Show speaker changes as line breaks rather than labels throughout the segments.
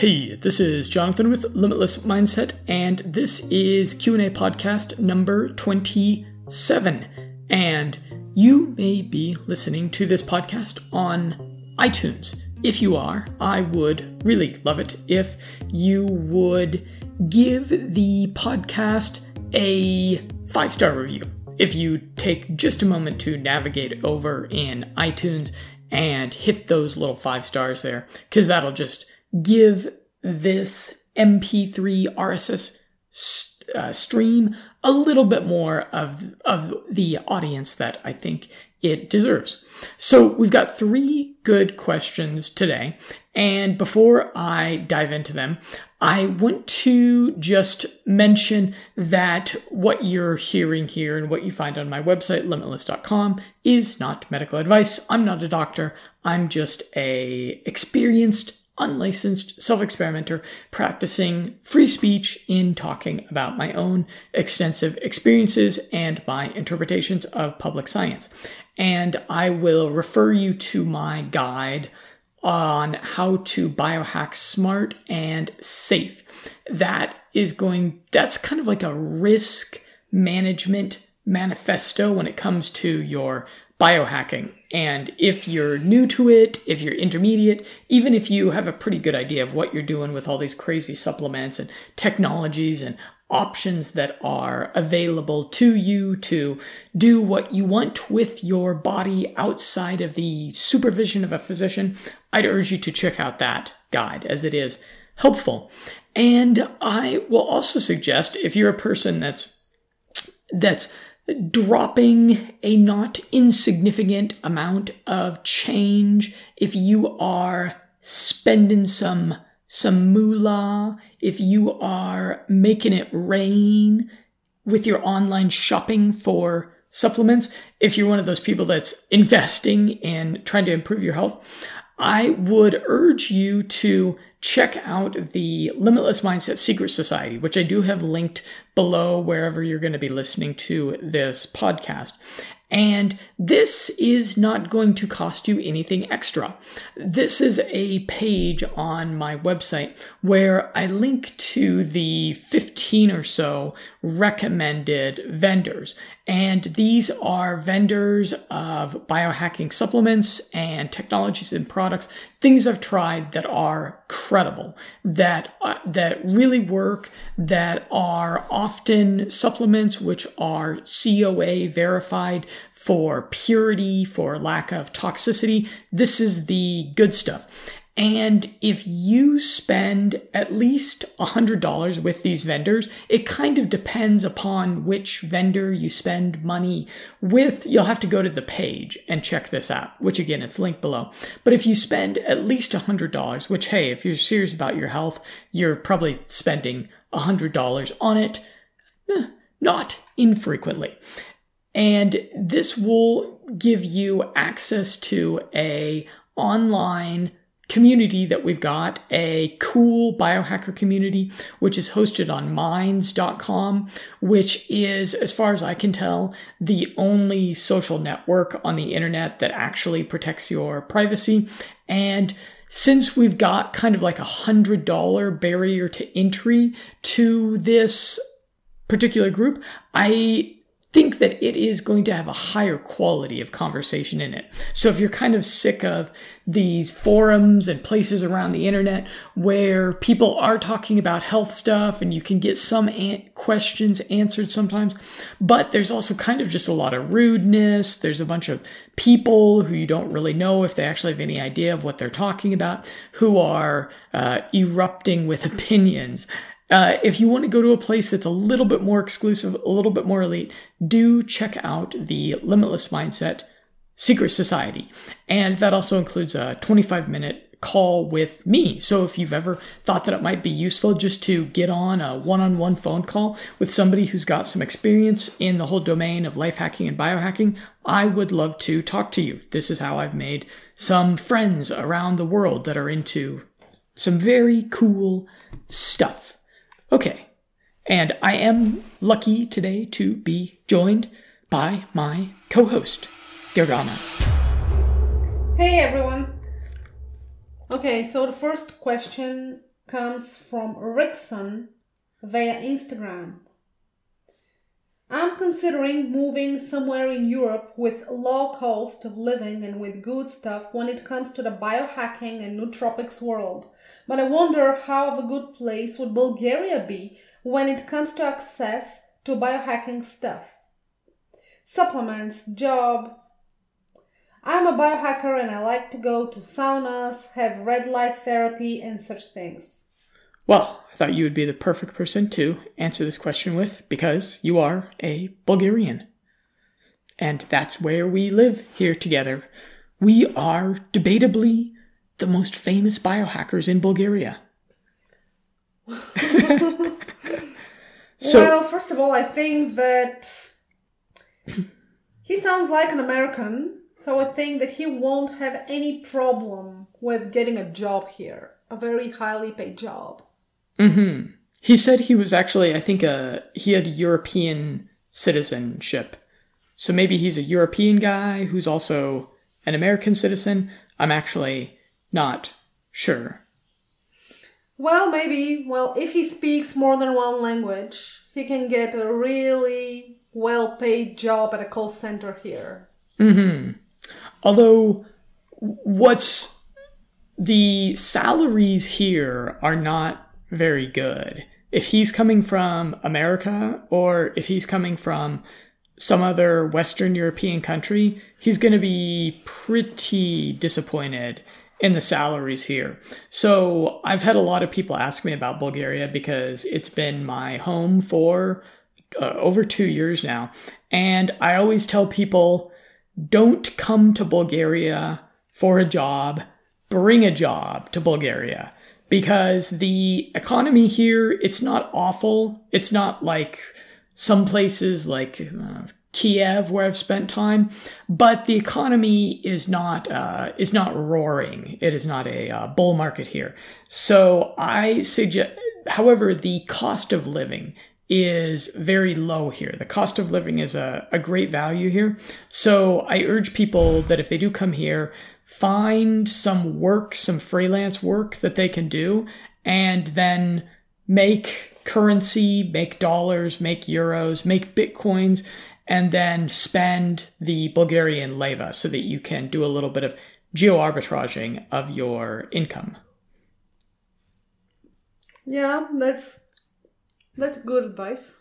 Hey, this is Jonathan with Limitless Mindset, and this is Q&A podcast number 27. And you may be listening to this podcast on iTunes. If you are, I would really love it if you would give the podcast a five star review. If you take just a moment to navigate over in iTunes and hit those little five stars there, because that'll just give this MP3 RSS uh, stream a little bit more of, of the audience that I think it deserves. So we've got three good questions today. And before I dive into them, I want to just mention that what you're hearing here and what you find on my website, limitless.com, is not medical advice. I'm not a doctor. I'm just a experienced unlicensed self experimenter practicing free speech in talking about my own extensive experiences and my interpretations of public science. And I will refer you to my guide on how to biohack smart and safe. That is going, that's kind of like a risk management manifesto when it comes to your biohacking. And if you're new to it, if you're intermediate, even if you have a pretty good idea of what you're doing with all these crazy supplements and technologies and options that are available to you to do what you want with your body outside of the supervision of a physician, I'd urge you to check out that guide as it is helpful. And I will also suggest if you're a person that's that's dropping a not insignificant amount of change, if you are spending some some moolah, if you are making it rain with your online shopping for supplements, if you're one of those people that's investing and trying to improve your health, I would urge you to check out the Limitless Mindset Secret Society, which I do have linked below wherever you're going to be listening to this podcast. And this is not going to cost you anything extra. This is a page on my website where I link to the 15 or so recommended vendors. And these are vendors of biohacking supplements and technologies and products, things I've tried that are credible, that, uh, that really work, that are often supplements which are COA verified for purity, for lack of toxicity. This is the good stuff. And if you spend at least $100 with these vendors, it kind of depends upon which vendor you spend money with. You'll have to go to the page and check this out, which again, it's linked below. But if you spend at least $100, which, hey, if you're serious about your health, you're probably spending $100 on it, eh, not infrequently. And this will give you access to a online community that we've got, a cool biohacker community, which is hosted on minds.com, which is, as far as I can tell, the only social network on the internet that actually protects your privacy. And since we've got kind of like a hundred dollar barrier to entry to this particular group, I think that it is going to have a higher quality of conversation in it. So if you're kind of sick of these forums and places around the internet where people are talking about health stuff and you can get some an- questions answered sometimes, but there's also kind of just a lot of rudeness. There's a bunch of people who you don't really know if they actually have any idea of what they're talking about, who are uh, erupting with opinions. Uh, if you want to go to a place that's a little bit more exclusive, a little bit more elite, do check out the Limitless Mindset Secret Society. And that also includes a 25 minute call with me. So if you've ever thought that it might be useful just to get on a one on one phone call with somebody who's got some experience in the whole domain of life hacking and biohacking, I would love to talk to you. This is how I've made some friends around the world that are into some very cool stuff. Okay. And I am lucky today to be joined by my co host, Gergana.
Hey everyone. Okay, so the first question comes from Rickson via Instagram. I'm considering moving somewhere in Europe with low cost of living and with good stuff when it comes to the biohacking and nootropics world. But I wonder how of a good place would Bulgaria be when it comes to access to biohacking stuff. Supplements, job. I'm a biohacker and I like to go to saunas, have red light therapy and such things.
Well, I thought you would be the perfect person to answer this question with because you are a Bulgarian. And that's where we live here together. We are debatably the most famous biohackers in Bulgaria.
so, well, first of all, I think that he sounds like an American, so I think that he won't have any problem with getting a job here, a very highly paid job.
Mm-hmm. He said he was actually, I think, a he had European citizenship. So maybe he's a European guy who's also an American citizen. I'm actually not sure.
Well, maybe. Well, if he speaks more than one language, he can get a really well paid job at a call center here.
Mm-hmm. Although, what's the salaries here are not very good. If he's coming from America or if he's coming from some other Western European country, he's going to be pretty disappointed in the salaries here. So I've had a lot of people ask me about Bulgaria because it's been my home for uh, over two years now. And I always tell people don't come to Bulgaria for a job, bring a job to Bulgaria because the economy here it's not awful. It's not like some places like uh, Kiev where I've spent time but the economy is not uh, is not roaring. It is not a uh, bull market here. So I suggest however the cost of living is very low here. The cost of living is a, a great value here. So I urge people that if they do come here, find some work, some freelance work that they can do, and then make currency, make dollars, make euros, make bitcoins, and then spend the Bulgarian leva so that you can do a little bit of geo arbitraging of your income.
Yeah, that's that's good advice.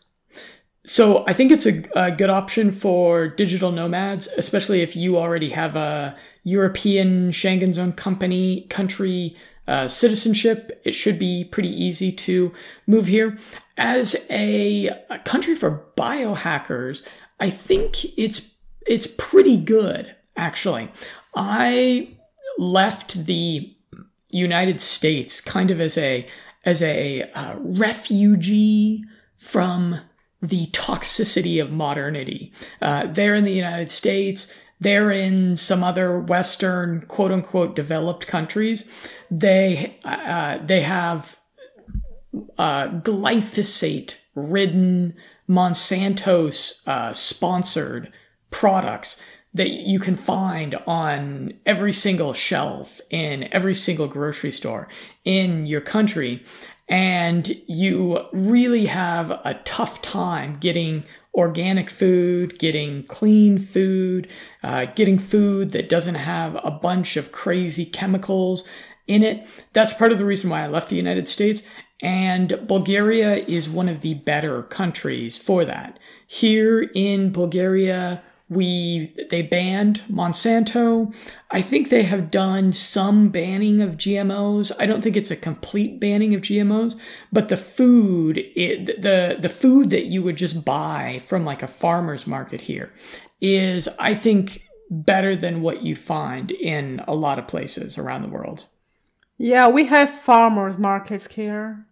So I think it's a, a, good option for digital nomads, especially if you already have a European Schengen zone company country uh, citizenship. It should be pretty easy to move here. As a, a country for biohackers, I think it's it's pretty good actually. I left the United States kind of as a as a uh, refugee from the toxicity of modernity. Uh, there in the United States, there in some other Western quote unquote developed countries, they uh, they have uh, glyphosate ridden Monsanto's uh, sponsored products that you can find on every single shelf in every single grocery store in your country. And you really have a tough time getting organic food, getting clean food, uh, getting food that doesn't have a bunch of crazy chemicals in it. That's part of the reason why I left the United States. And Bulgaria is one of the better countries for that. Here in Bulgaria, we they banned Monsanto. I think they have done some banning of GMOs. I don't think it's a complete banning of GMOs, but the food it, the the food that you would just buy from like a farmer's market here is I think better than what you find in a lot of places around the world.
Yeah, we have farmers markets here.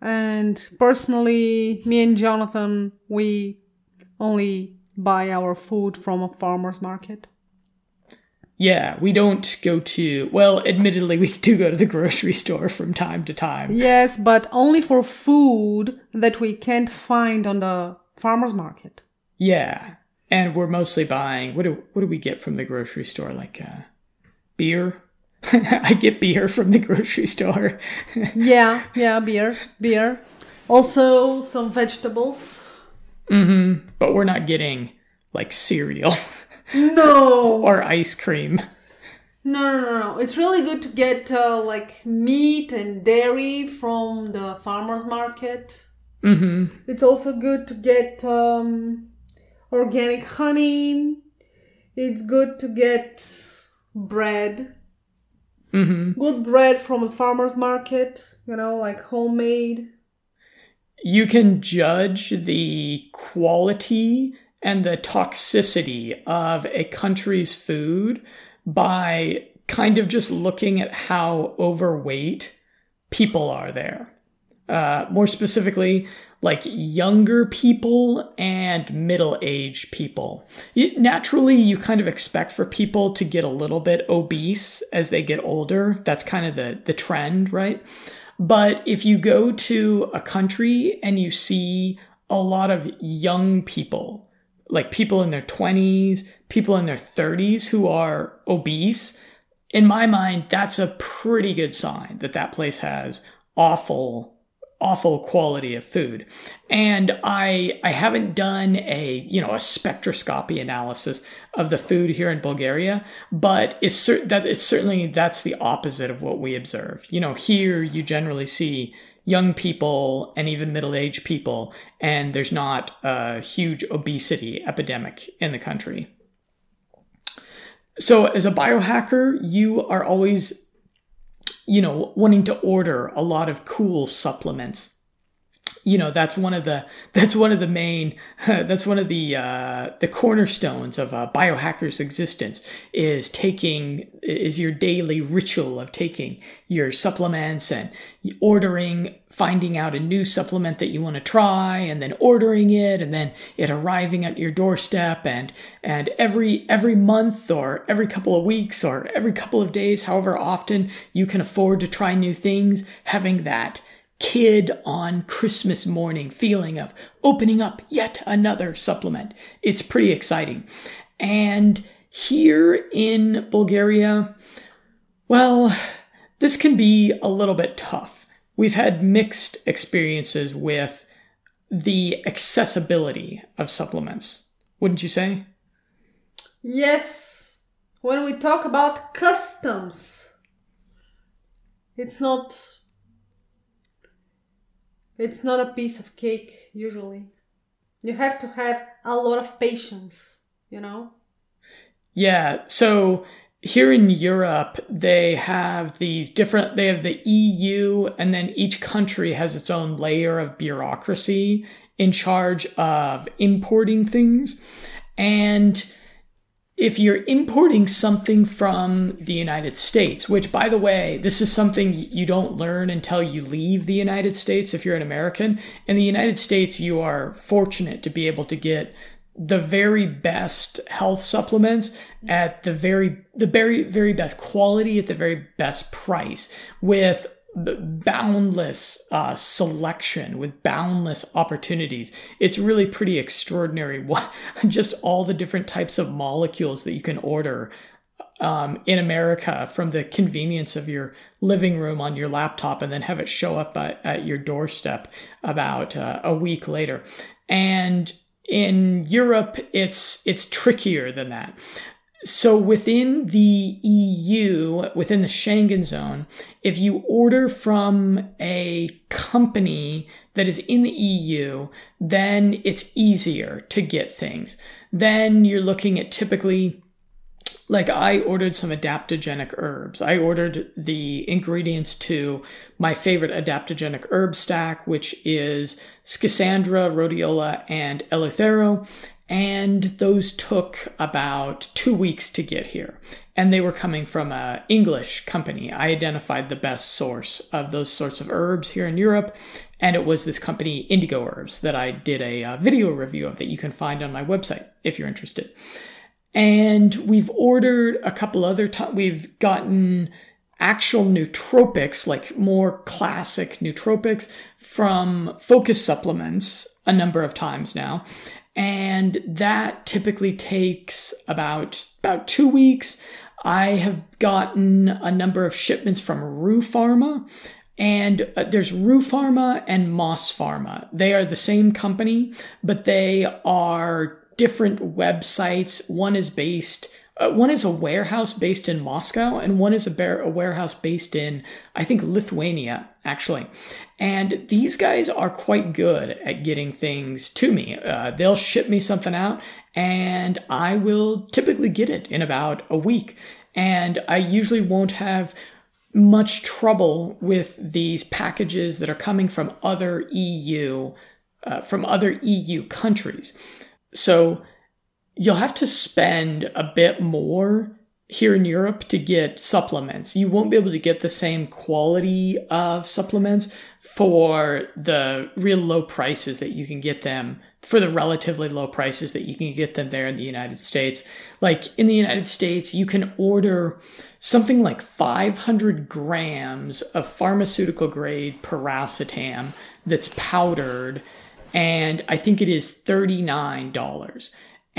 And personally, me and Jonathan, we only buy our food from a farmer's market?
Yeah, we don't go to, well, admittedly, we do go to the grocery store from time to time.
Yes, but only for food that we can't find on the farmer's market.
Yeah. And we're mostly buying, what do, what do we get from the grocery store? Like uh, beer? I get beer from the grocery store.
yeah, yeah, beer, beer. Also, some vegetables.
Mm-hmm. But we're not getting like cereal.
No.
or ice cream.
No, no, no, no. It's really good to get uh, like meat and dairy from the farmers market.
Mm-hmm.
It's also good to get um, organic honey. It's good to get bread.
Mm-hmm.
Good bread from a farmer's market, you know, like homemade.
You can judge the quality and the toxicity of a country's food by kind of just looking at how overweight people are there. Uh, more specifically, like younger people and middle aged people. It, naturally, you kind of expect for people to get a little bit obese as they get older. That's kind of the, the trend, right? But if you go to a country and you see a lot of young people, like people in their 20s, people in their 30s who are obese, in my mind, that's a pretty good sign that that place has awful awful quality of food. And I I haven't done a, you know, a spectroscopy analysis of the food here in Bulgaria, but it's cert- that it's certainly that's the opposite of what we observe. You know, here you generally see young people and even middle-aged people and there's not a huge obesity epidemic in the country. So as a biohacker, you are always you know, wanting to order a lot of cool supplements. You know, that's one of the that's one of the main that's one of the uh, the cornerstones of a biohacker's existence is taking is your daily ritual of taking your supplements and ordering finding out a new supplement that you want to try and then ordering it and then it arriving at your doorstep and and every every month or every couple of weeks or every couple of days however often you can afford to try new things having that kid on Christmas morning feeling of opening up yet another supplement it's pretty exciting and here in Bulgaria well this can be a little bit tough we've had mixed experiences with the accessibility of supplements, wouldn't you say?
Yes. When we talk about customs, it's not it's not a piece of cake usually. You have to have a lot of patience, you know?
Yeah, so here in Europe, they have these different, they have the EU, and then each country has its own layer of bureaucracy in charge of importing things. And if you're importing something from the United States, which by the way, this is something you don't learn until you leave the United States if you're an American. In the United States, you are fortunate to be able to get the very best health supplements at the very the very very best quality at the very best price with boundless uh, selection with boundless opportunities it's really pretty extraordinary what just all the different types of molecules that you can order um, in America from the convenience of your living room on your laptop and then have it show up at, at your doorstep about uh, a week later. And in Europe, it's it's trickier than that. So within the EU, within the Schengen zone, if you order from a company that is in the EU, then it's easier to get things. Then you're looking at typically like I ordered some adaptogenic herbs. I ordered the ingredients to my favorite adaptogenic herb stack, which is Schisandra, rhodiola, and eleuthero. And those took about two weeks to get here. And they were coming from an English company. I identified the best source of those sorts of herbs here in Europe. And it was this company, Indigo Herbs, that I did a, a video review of that you can find on my website if you're interested. And we've ordered a couple other times. We've gotten actual nootropics, like more classic nootropics from Focus Supplements a number of times now. And that typically takes about, about two weeks. I have gotten a number of shipments from Rue Pharma. And uh, there's Rue Pharma and Moss Pharma. They are the same company, but they are different websites. One is based uh, one is a warehouse based in Moscow, and one is a, bear, a warehouse based in, I think, Lithuania, actually. And these guys are quite good at getting things to me. Uh, they'll ship me something out, and I will typically get it in about a week. And I usually won't have much trouble with these packages that are coming from other EU, uh, from other EU countries. So you'll have to spend a bit more here in Europe to get supplements. You won't be able to get the same quality of supplements for the real low prices that you can get them for the relatively low prices that you can get them there in the United States. Like in the United States, you can order something like 500 grams of pharmaceutical grade piracetam that's powdered, and I think it is $39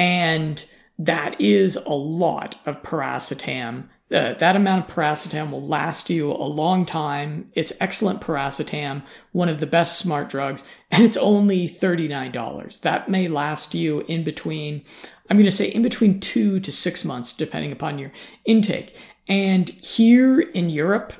and that is a lot of piracetam. Uh, that amount of piracetam will last you a long time. It's excellent piracetam, one of the best smart drugs, and it's only $39. That may last you in between, I'm going to say in between two to six months, depending upon your intake. And here in Europe,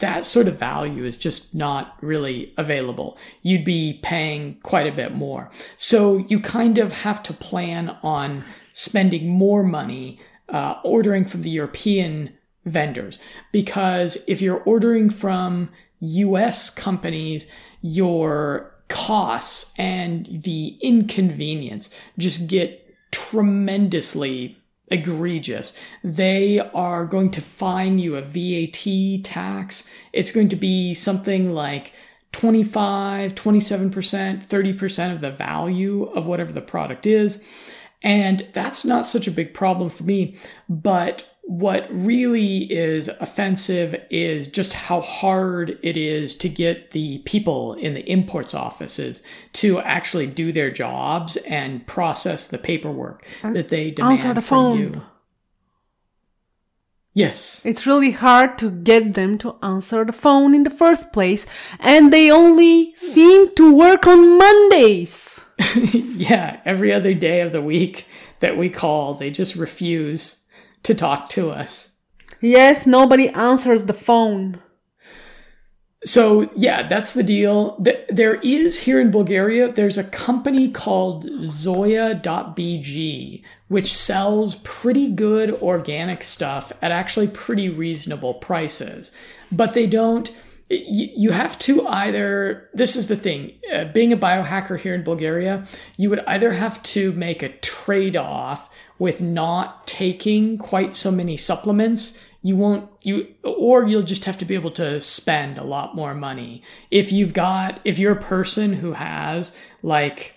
that sort of value is just not really available. You'd be paying quite a bit more. So you kind of have to plan on spending more money uh, ordering from the European vendors because if you're ordering from US companies, your costs and the inconvenience just get tremendously egregious. They are going to fine you a VAT tax. It's going to be something like 25, 27%, 30% of the value of whatever the product is. And that's not such a big problem for me. But what really is offensive is just how hard it is to get the people in the imports offices to actually do their jobs and process the paperwork that they demand Answer the from phone. you. Yes.
It's really hard to get them to answer the phone in the first place, and they only seem to work on Mondays.
yeah, every other day of the week that we call, they just refuse to talk to us.
Yes, nobody answers the phone.
So, yeah, that's the deal. There is here in Bulgaria, there's a company called Zoya.bg, which sells pretty good organic stuff at actually pretty reasonable prices. But they don't, you have to either, this is the thing, uh, being a biohacker here in Bulgaria, you would either have to make a trade off with not taking quite so many supplements you won't you or you'll just have to be able to spend a lot more money if you've got if you're a person who has like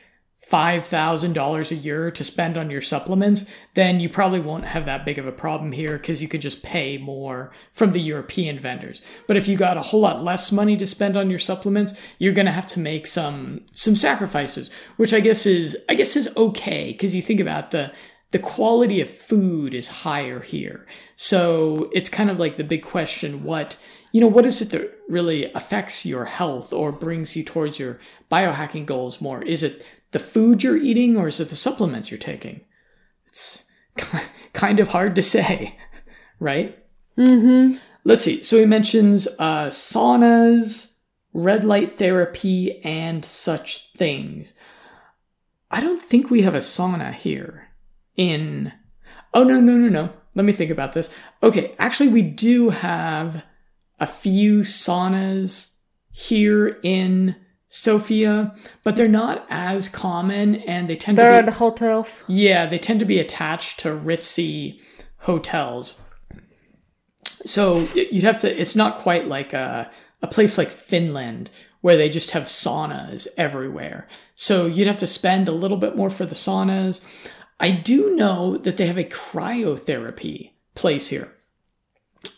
$5,000 a year to spend on your supplements, then you probably won't have that big of a problem here because you could just pay more from the European vendors. But if you got a whole lot less money to spend on your supplements, you're going to have to make some some sacrifices, which I guess is I guess is okay because you think about the the quality of food is higher here. So it's kind of like the big question what, you know, what is it that really affects your health or brings you towards your biohacking goals more? Is it the food you're eating or is it the supplements you're taking? It's kind of hard to say, right?
Mm-hmm.
Let's see. So he mentions uh, saunas, red light therapy, and such things. I don't think we have a sauna here in. Oh, no, no, no, no. Let me think about this. Okay, actually, we do have a few saunas here in Sofia, but they're not as common and they tend
they're
to
be. They're hotels.
Yeah, they tend to be attached to ritzy hotels. So you'd have to, it's not quite like a, a place like Finland where they just have saunas everywhere. So you'd have to spend a little bit more for the saunas. I do know that they have a cryotherapy place here.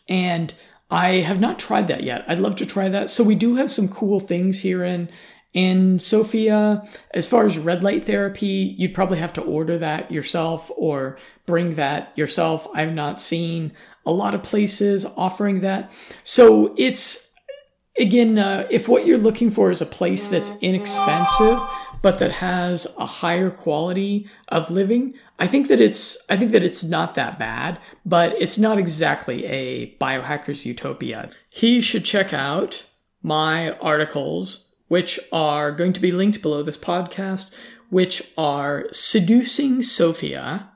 And I have not tried that yet. I'd love to try that. So we do have some cool things here in in Sofia. As far as red light therapy, you'd probably have to order that yourself or bring that yourself. I've not seen a lot of places offering that. So it's again, uh, if what you're looking for is a place that's inexpensive but that has a higher quality of living, I think that it's I think that it's not that bad, but it's not exactly a biohacker's utopia. He should check out my articles, which are going to be linked below this podcast, which are Seducing Sophia.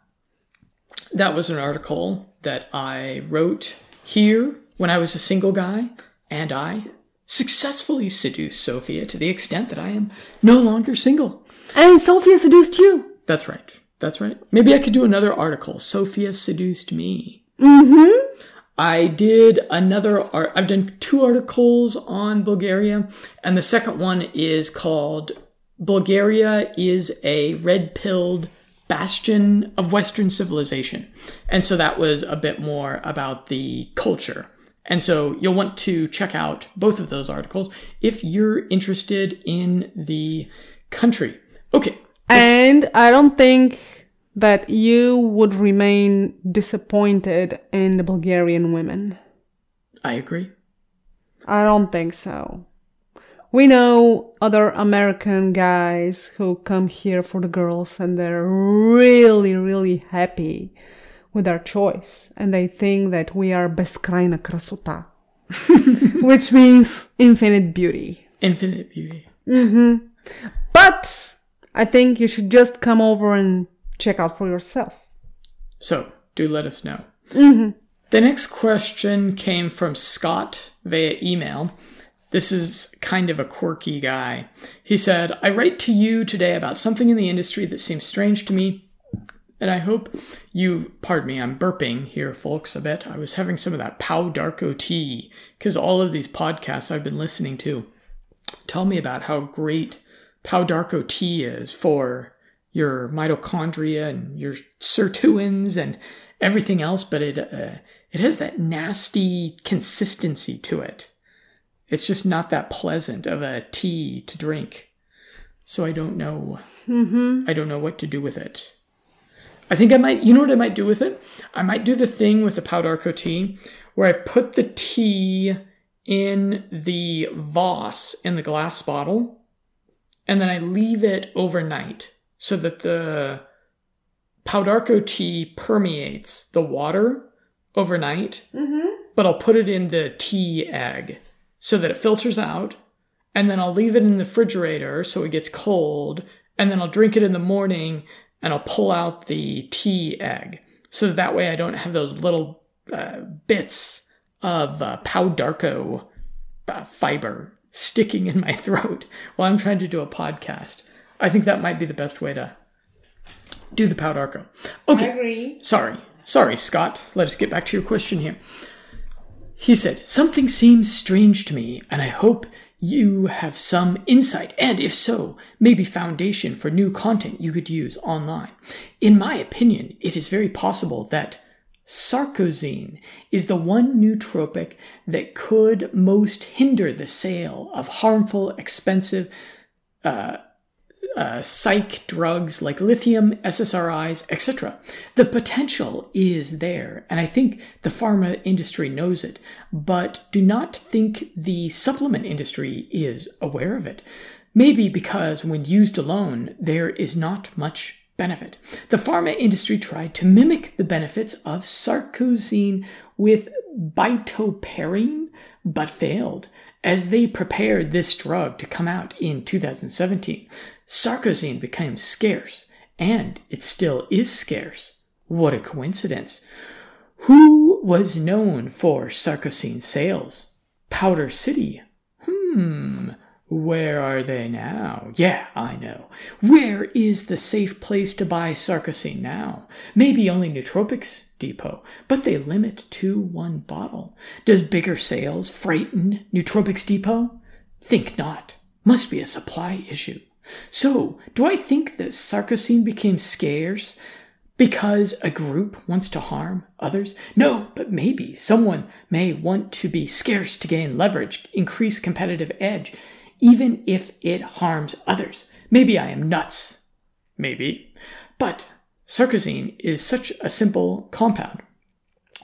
That was an article that I wrote here when I was a single guy, and I successfully seduced Sophia to the extent that I am no longer single.
And Sophia seduced you.
That's right. That's right. Maybe I could do another article. Sophia seduced me.
Mm-hmm.
I did another art. I've done two articles on Bulgaria, and the second one is called Bulgaria is a red pilled bastion of Western civilization. And so that was a bit more about the culture. And so you'll want to check out both of those articles if you're interested in the country. Okay.
And I don't think that you would remain disappointed in the Bulgarian women.
I agree.
I don't think so. We know other American guys who come here for the girls and they're really, really happy with our choice. And they think that we are beskrajna krasota, which means infinite beauty.
Infinite beauty.
Mm-hmm. But I think you should just come over and check out for yourself.
So do let us know.
Mm-hmm.
The next question came from Scott via email. This is kind of a quirky guy. He said, I write to you today about something in the industry that seems strange to me, and I hope you, pardon me, I'm burping here, folks, a bit. I was having some of that Pau d'Arco tea, because all of these podcasts I've been listening to tell me about how great Pau d'Arco tea is for your mitochondria and your sirtuins and everything else, but it uh, it has that nasty consistency to it. It's just not that pleasant of a tea to drink. So I don't know.
Mm-hmm.
I don't know what to do with it. I think I might. You know what I might do with it? I might do the thing with the Pau d'Arco tea where I put the tea in the Voss in the glass bottle, and then I leave it overnight so that the Pau d'Arco tea permeates the water overnight,
Mm-hmm.
but I'll put it in the tea egg so that it filters out, and then I'll leave it in the refrigerator so it gets cold, and then I'll drink it in the morning and I'll pull out the tea egg. So that way I don't have those little uh, bits of uh, uh, fiber sticking in my throat while I'm trying to do a podcast. I think that might be the best way to do the Pau d'Arco. Okay.
I agree.
Sorry. Sorry, Scott. Let us get back to your question here. He said, Something seems strange to me, and I hope you have some insight, and if so, maybe foundation for new content you could use online. In my opinion, it is very possible that sarcosine is the one nootropic that could most hinder the sale of harmful, expensive, uh, uh, psych drugs like lithium, SSRIs, etc. The potential is there, and I think the pharma industry knows it, but do not think the supplement industry is aware of it. Maybe because when used alone, there is not much benefit. The pharma industry tried to mimic the benefits of sarcosine with bitopertin, but failed as they prepared this drug to come out in 2017. Sarcosine became scarce, and it still is scarce. What a coincidence. Who was known for sarcosine sales? Powder City. Hmm. Where are they now? Yeah, I know. Where is the safe place to buy sarcosine now? Maybe only Nootropics Depot, but they limit to one bottle. Does bigger sales frighten Nootropics Depot? Think not. Must be a supply issue. So, do I think that sarcosine became scarce because a group wants to harm others? No, but maybe someone may want to be scarce to gain leverage, increase competitive edge even if it harms others. Maybe I am nuts. Maybe. But sarcosine is such a simple compound.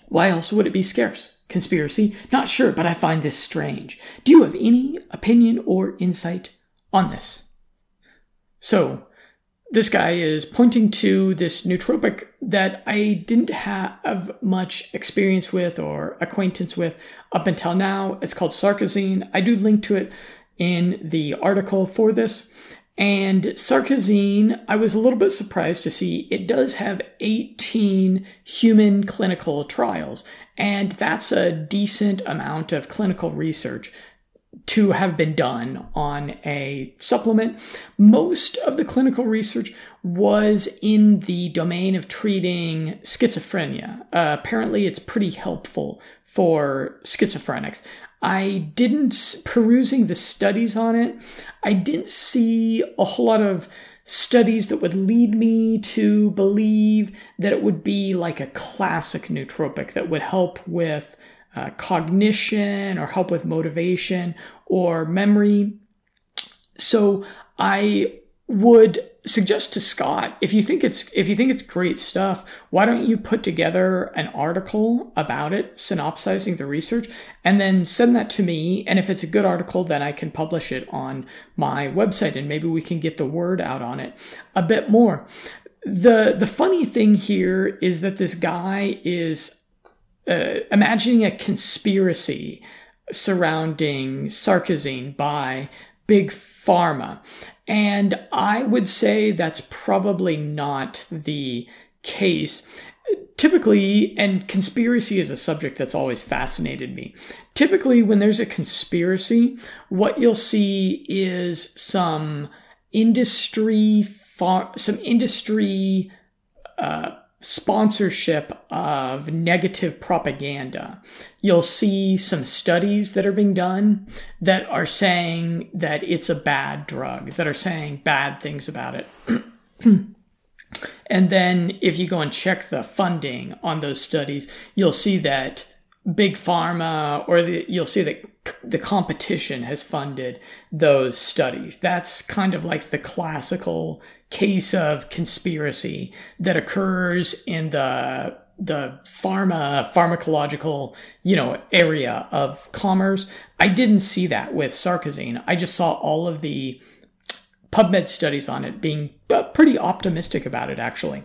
Why else would it be scarce? Conspiracy? Not sure, but I find this strange. Do you have any opinion or insight on this? So, this guy is pointing to this nootropic that I didn't have much experience with or acquaintance with up until now. It's called sarcosine. I do link to it in the article for this. And sarcosine, I was a little bit surprised to see it does have 18 human clinical trials, and that's a decent amount of clinical research to have been done on a supplement. Most of the clinical research was in the domain of treating schizophrenia. Uh, apparently, it's pretty helpful for schizophrenics. I didn't, perusing the studies on it, I didn't see a whole lot of studies that would lead me to believe that it would be like a classic nootropic that would help with uh, cognition or help with motivation or memory. So I would suggest to Scott if you think it's if you think it's great stuff, why don't you put together an article about it, synopsizing the research, and then send that to me. And if it's a good article, then I can publish it on my website, and maybe we can get the word out on it a bit more. the The funny thing here is that this guy is uh, imagining a conspiracy surrounding sarcosine by big pharma. And I would say that's probably not the case. Typically, and conspiracy is a subject that's always fascinated me. Typically, when there's a conspiracy, what you'll see is some industry, far, some industry uh, sponsorship of negative propaganda. You'll see some studies that are being done that are saying that it's a bad drug, that are saying bad things about it. and then if you go and check the funding on those studies, you'll see that big pharma or the, you'll see that the competition has funded those studies. That's kind of like the classical case of conspiracy that occurs in the the pharma pharmacological you know area of commerce. I didn't see that with sarcosine i just saw all of the pubmed studies on it being pretty optimistic about it actually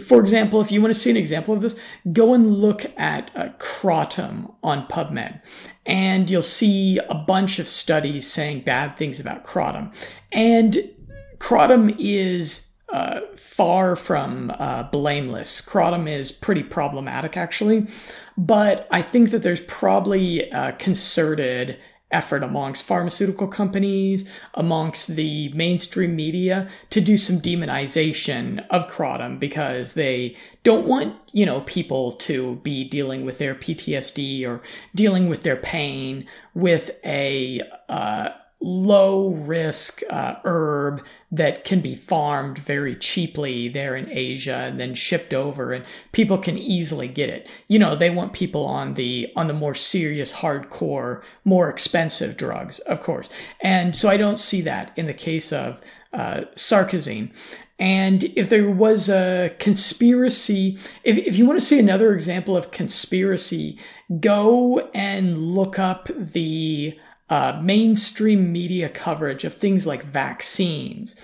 for example, if you want to see an example of this, go and look at uh, Kratom on PubMed, and you'll see a bunch of studies saying bad things about Kratom. And Kratom is uh, far from uh, blameless. Kratom is pretty problematic, actually. But I think that there's probably a concerted effort amongst pharmaceutical companies, amongst the mainstream media to do some demonization of kratom because they don't want, you know, people to be dealing with their PTSD or dealing with their pain with a, uh, low risk uh, herb that can be farmed very cheaply there in Asia and then shipped over and people can easily get it. You know, they want people on the on the more serious hardcore, more expensive drugs, of course. And so I don't see that in the case of uh, sarcosine. And if there was a conspiracy, if, if you want to see another example of conspiracy, go and look up the uh, mainstream media coverage of things like vaccines.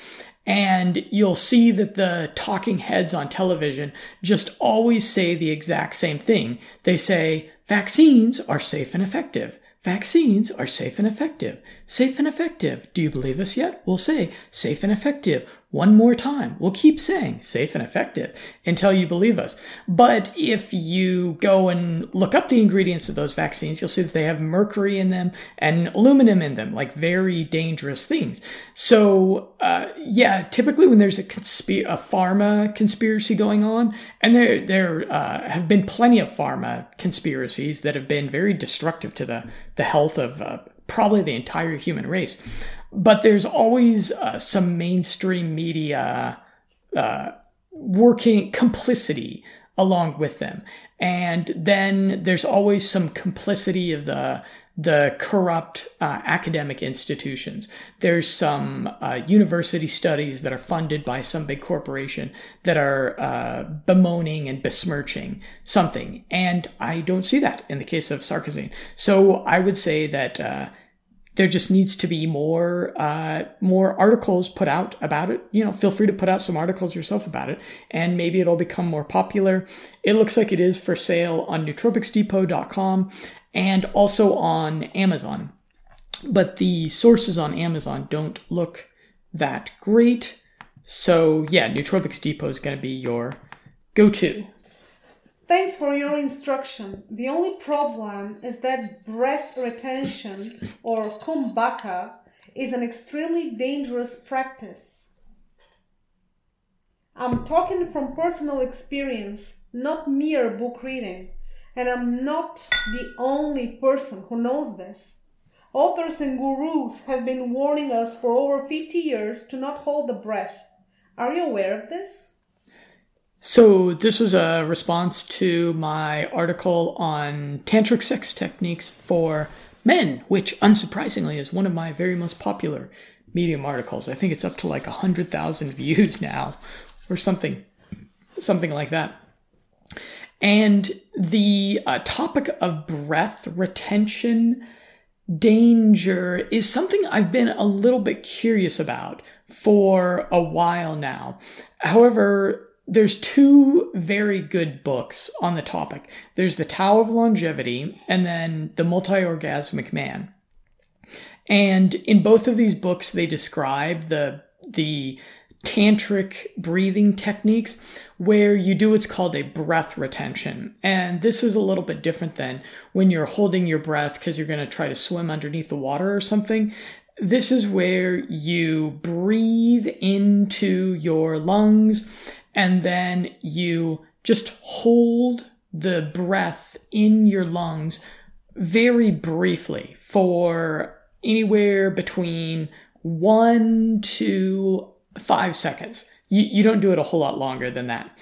And you'll see that the talking heads on television just always say the exact same thing. They say, vaccines are safe and effective. Vaccines are safe and effective. Safe and effective. Do you believe us yet? We'll say safe and effective one more time. We'll keep saying safe and effective until you believe us. But if you go and look up the ingredients of those vaccines, you'll see that they have mercury in them and aluminum in them, like very dangerous things. So, uh, yeah, typically when there's a, a pharma conspiracy going on, and there there uh, have been plenty of pharma conspiracies that have been very destructive to the the health of uh, probably the entire human race but there's always uh, some mainstream media uh, working complicity along with them. And then there's always some complicity of the the corrupt uh, academic institutions. There's some uh, university studies that are funded by some big corporation that are uh, bemoaning and besmirching something. And I don't see that in the case of sarcosine. So I would say that uh, there just needs to be more uh, more articles put out about it. You know, feel free to put out some articles yourself about it, and maybe it'll become more popular. It looks like it is for sale on nootropicsdepot.com and also on Amazon. But the sources on Amazon don't look that great. So yeah, Nootropics Depot is going to be your go-to.
Thanks for your instruction. The only problem is that breath retention or kumbhaka is an extremely dangerous practice. I'm talking from personal experience, not mere book reading, and I'm not the only person who knows this. Authors and gurus have been warning us for over 50 years to not hold the breath. Are you aware of this?
So, this was a response to my article on tantric sex techniques for men, which unsurprisingly is one of my very most popular Medium articles. I think it's up to like 100,000 views now or something something like that. And the uh, topic of breath retention danger is something I've been a little bit curious about for a while now. However, there's two very good books on the topic. There's The Tao of Longevity and then The Multi-Orgasmic Man. And in both of these books they describe the the tantric breathing techniques where you do what's called a breath retention. And this is a little bit different than when you're holding your breath because you're going to try to swim underneath the water or something. This is where you breathe into your lungs and then you just hold the breath in your lungs very briefly for anywhere between one to five seconds. You, you don't do it a whole lot longer than that.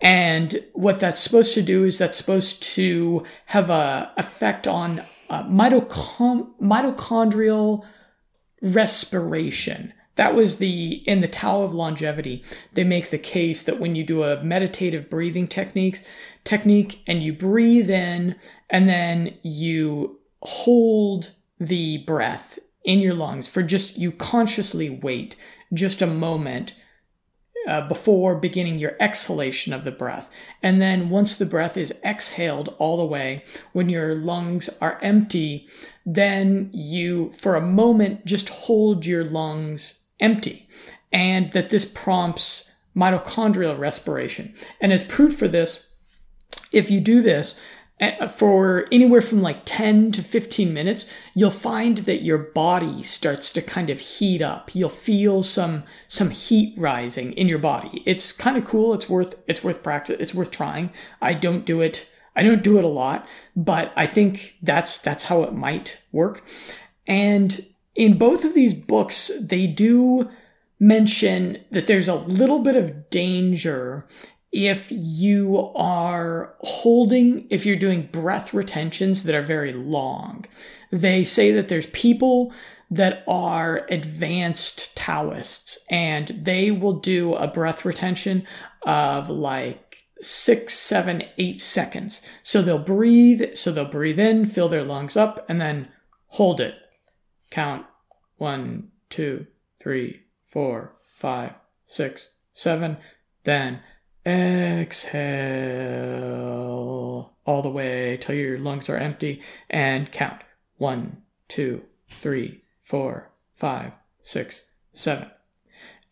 And what that's supposed to do is that's supposed to have a effect on uh, mitochon- mitochondrial respiration. That was the in the Tao of Longevity. They make the case that when you do a meditative breathing techniques technique and you breathe in and then you hold the breath in your lungs for just you consciously wait just a moment uh, before beginning your exhalation of the breath. And then once the breath is exhaled all the way, when your lungs are empty, then you, for a moment, just hold your lungs empty. And that this prompts mitochondrial respiration. And as proof for this, if you do this, uh, for anywhere from like 10 to 15 minutes, you'll find that your body starts to kind of heat up. You'll feel some some heat rising in your body. It's kind of cool. It's worth it's worth practice. It's worth trying. I don't do it. I don't do it a lot, but I think that's that's how it might work. And in both of these books, they do mention that there's a little bit of danger if you are holding, if you're doing breath retentions that are very long. They say that there's people that are advanced Taoists and they will do a breath retention of like six, seven, eight seconds. So they'll breathe, so they'll breathe in, fill their lungs up, and then hold it. Count one, two, three, four, five, six, seven. Then Exhale all the way till your lungs are empty and count one, two, three, four, five, six, seven.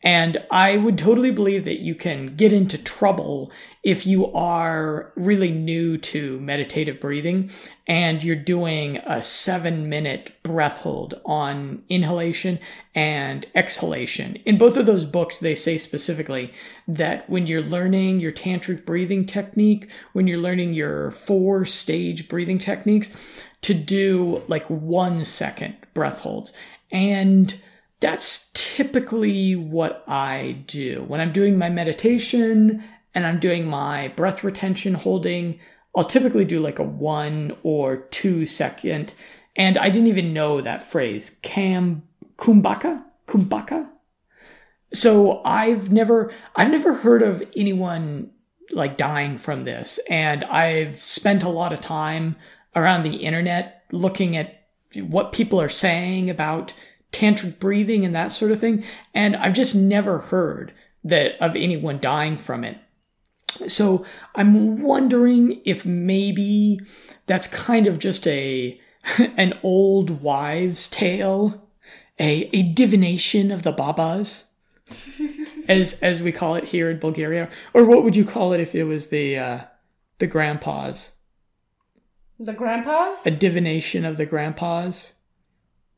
And I would totally believe that you can get into trouble if you are really new to meditative breathing and you're doing a seven minute breath hold on inhalation and exhalation. In both of those books, they say specifically that when you're learning your tantric breathing technique, when you're learning your four stage breathing techniques, to do like one second breath holds. And that's typically what I do. When I'm doing my meditation and I'm doing my breath retention holding, I'll typically do like a one or two second And I didn't even know that phrase, Cam Kumbhaka? Kumbhaka? So I've never I've never heard of anyone like dying from this. And I've spent a lot of time around the internet looking at what people are saying about tantric breathing and that sort of thing. And I've just never heard that of anyone dying from it. So I'm wondering if maybe that's kind of just a an old wives' tale, a, a divination of the babas, as as we call it here in Bulgaria, or what would you call it if it was the uh, the grandpas?
The grandpas?
A divination of the grandpas.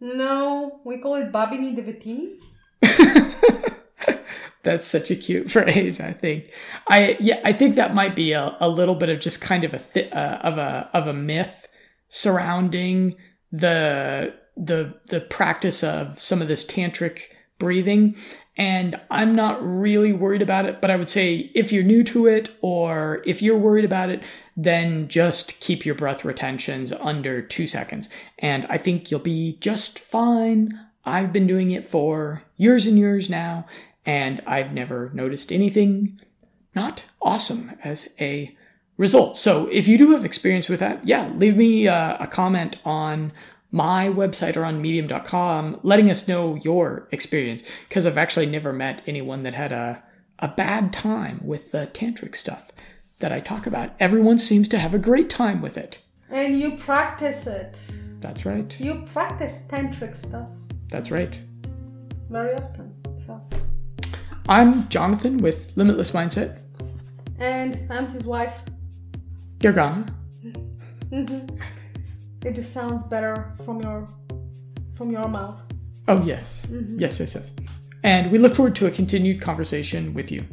No, we call it Babini Devetini.
That's such a cute phrase. I think. I yeah. I think that might be a, a little bit of just kind of a uh, of a of a myth surrounding the the the practice of some of this tantric breathing and I'm not really worried about it, but I would say if you're new to it or if you're worried about it, then just keep your breath retentions under two seconds. And I think you'll be just fine. I've been doing it for years and years now, and I've never noticed anything not awesome as a result. So if you do have experience with that, yeah, leave me uh, a comment on my website or on medium.com letting us know your experience because I've actually never met anyone that had a, a bad time with the tantric stuff that I talk about. Everyone seems to have a great time with it.
And you practice it.
That's right.
You practice tantric stuff.
That's right.
Very often. So.
I'm Jonathan with Limitless Mindset.
And I'm his wife.
Gergana.
It just sounds better from your from your mouth.
Oh yes. Mm-hmm. Yes, yes, yes. And we look forward to a continued conversation with you.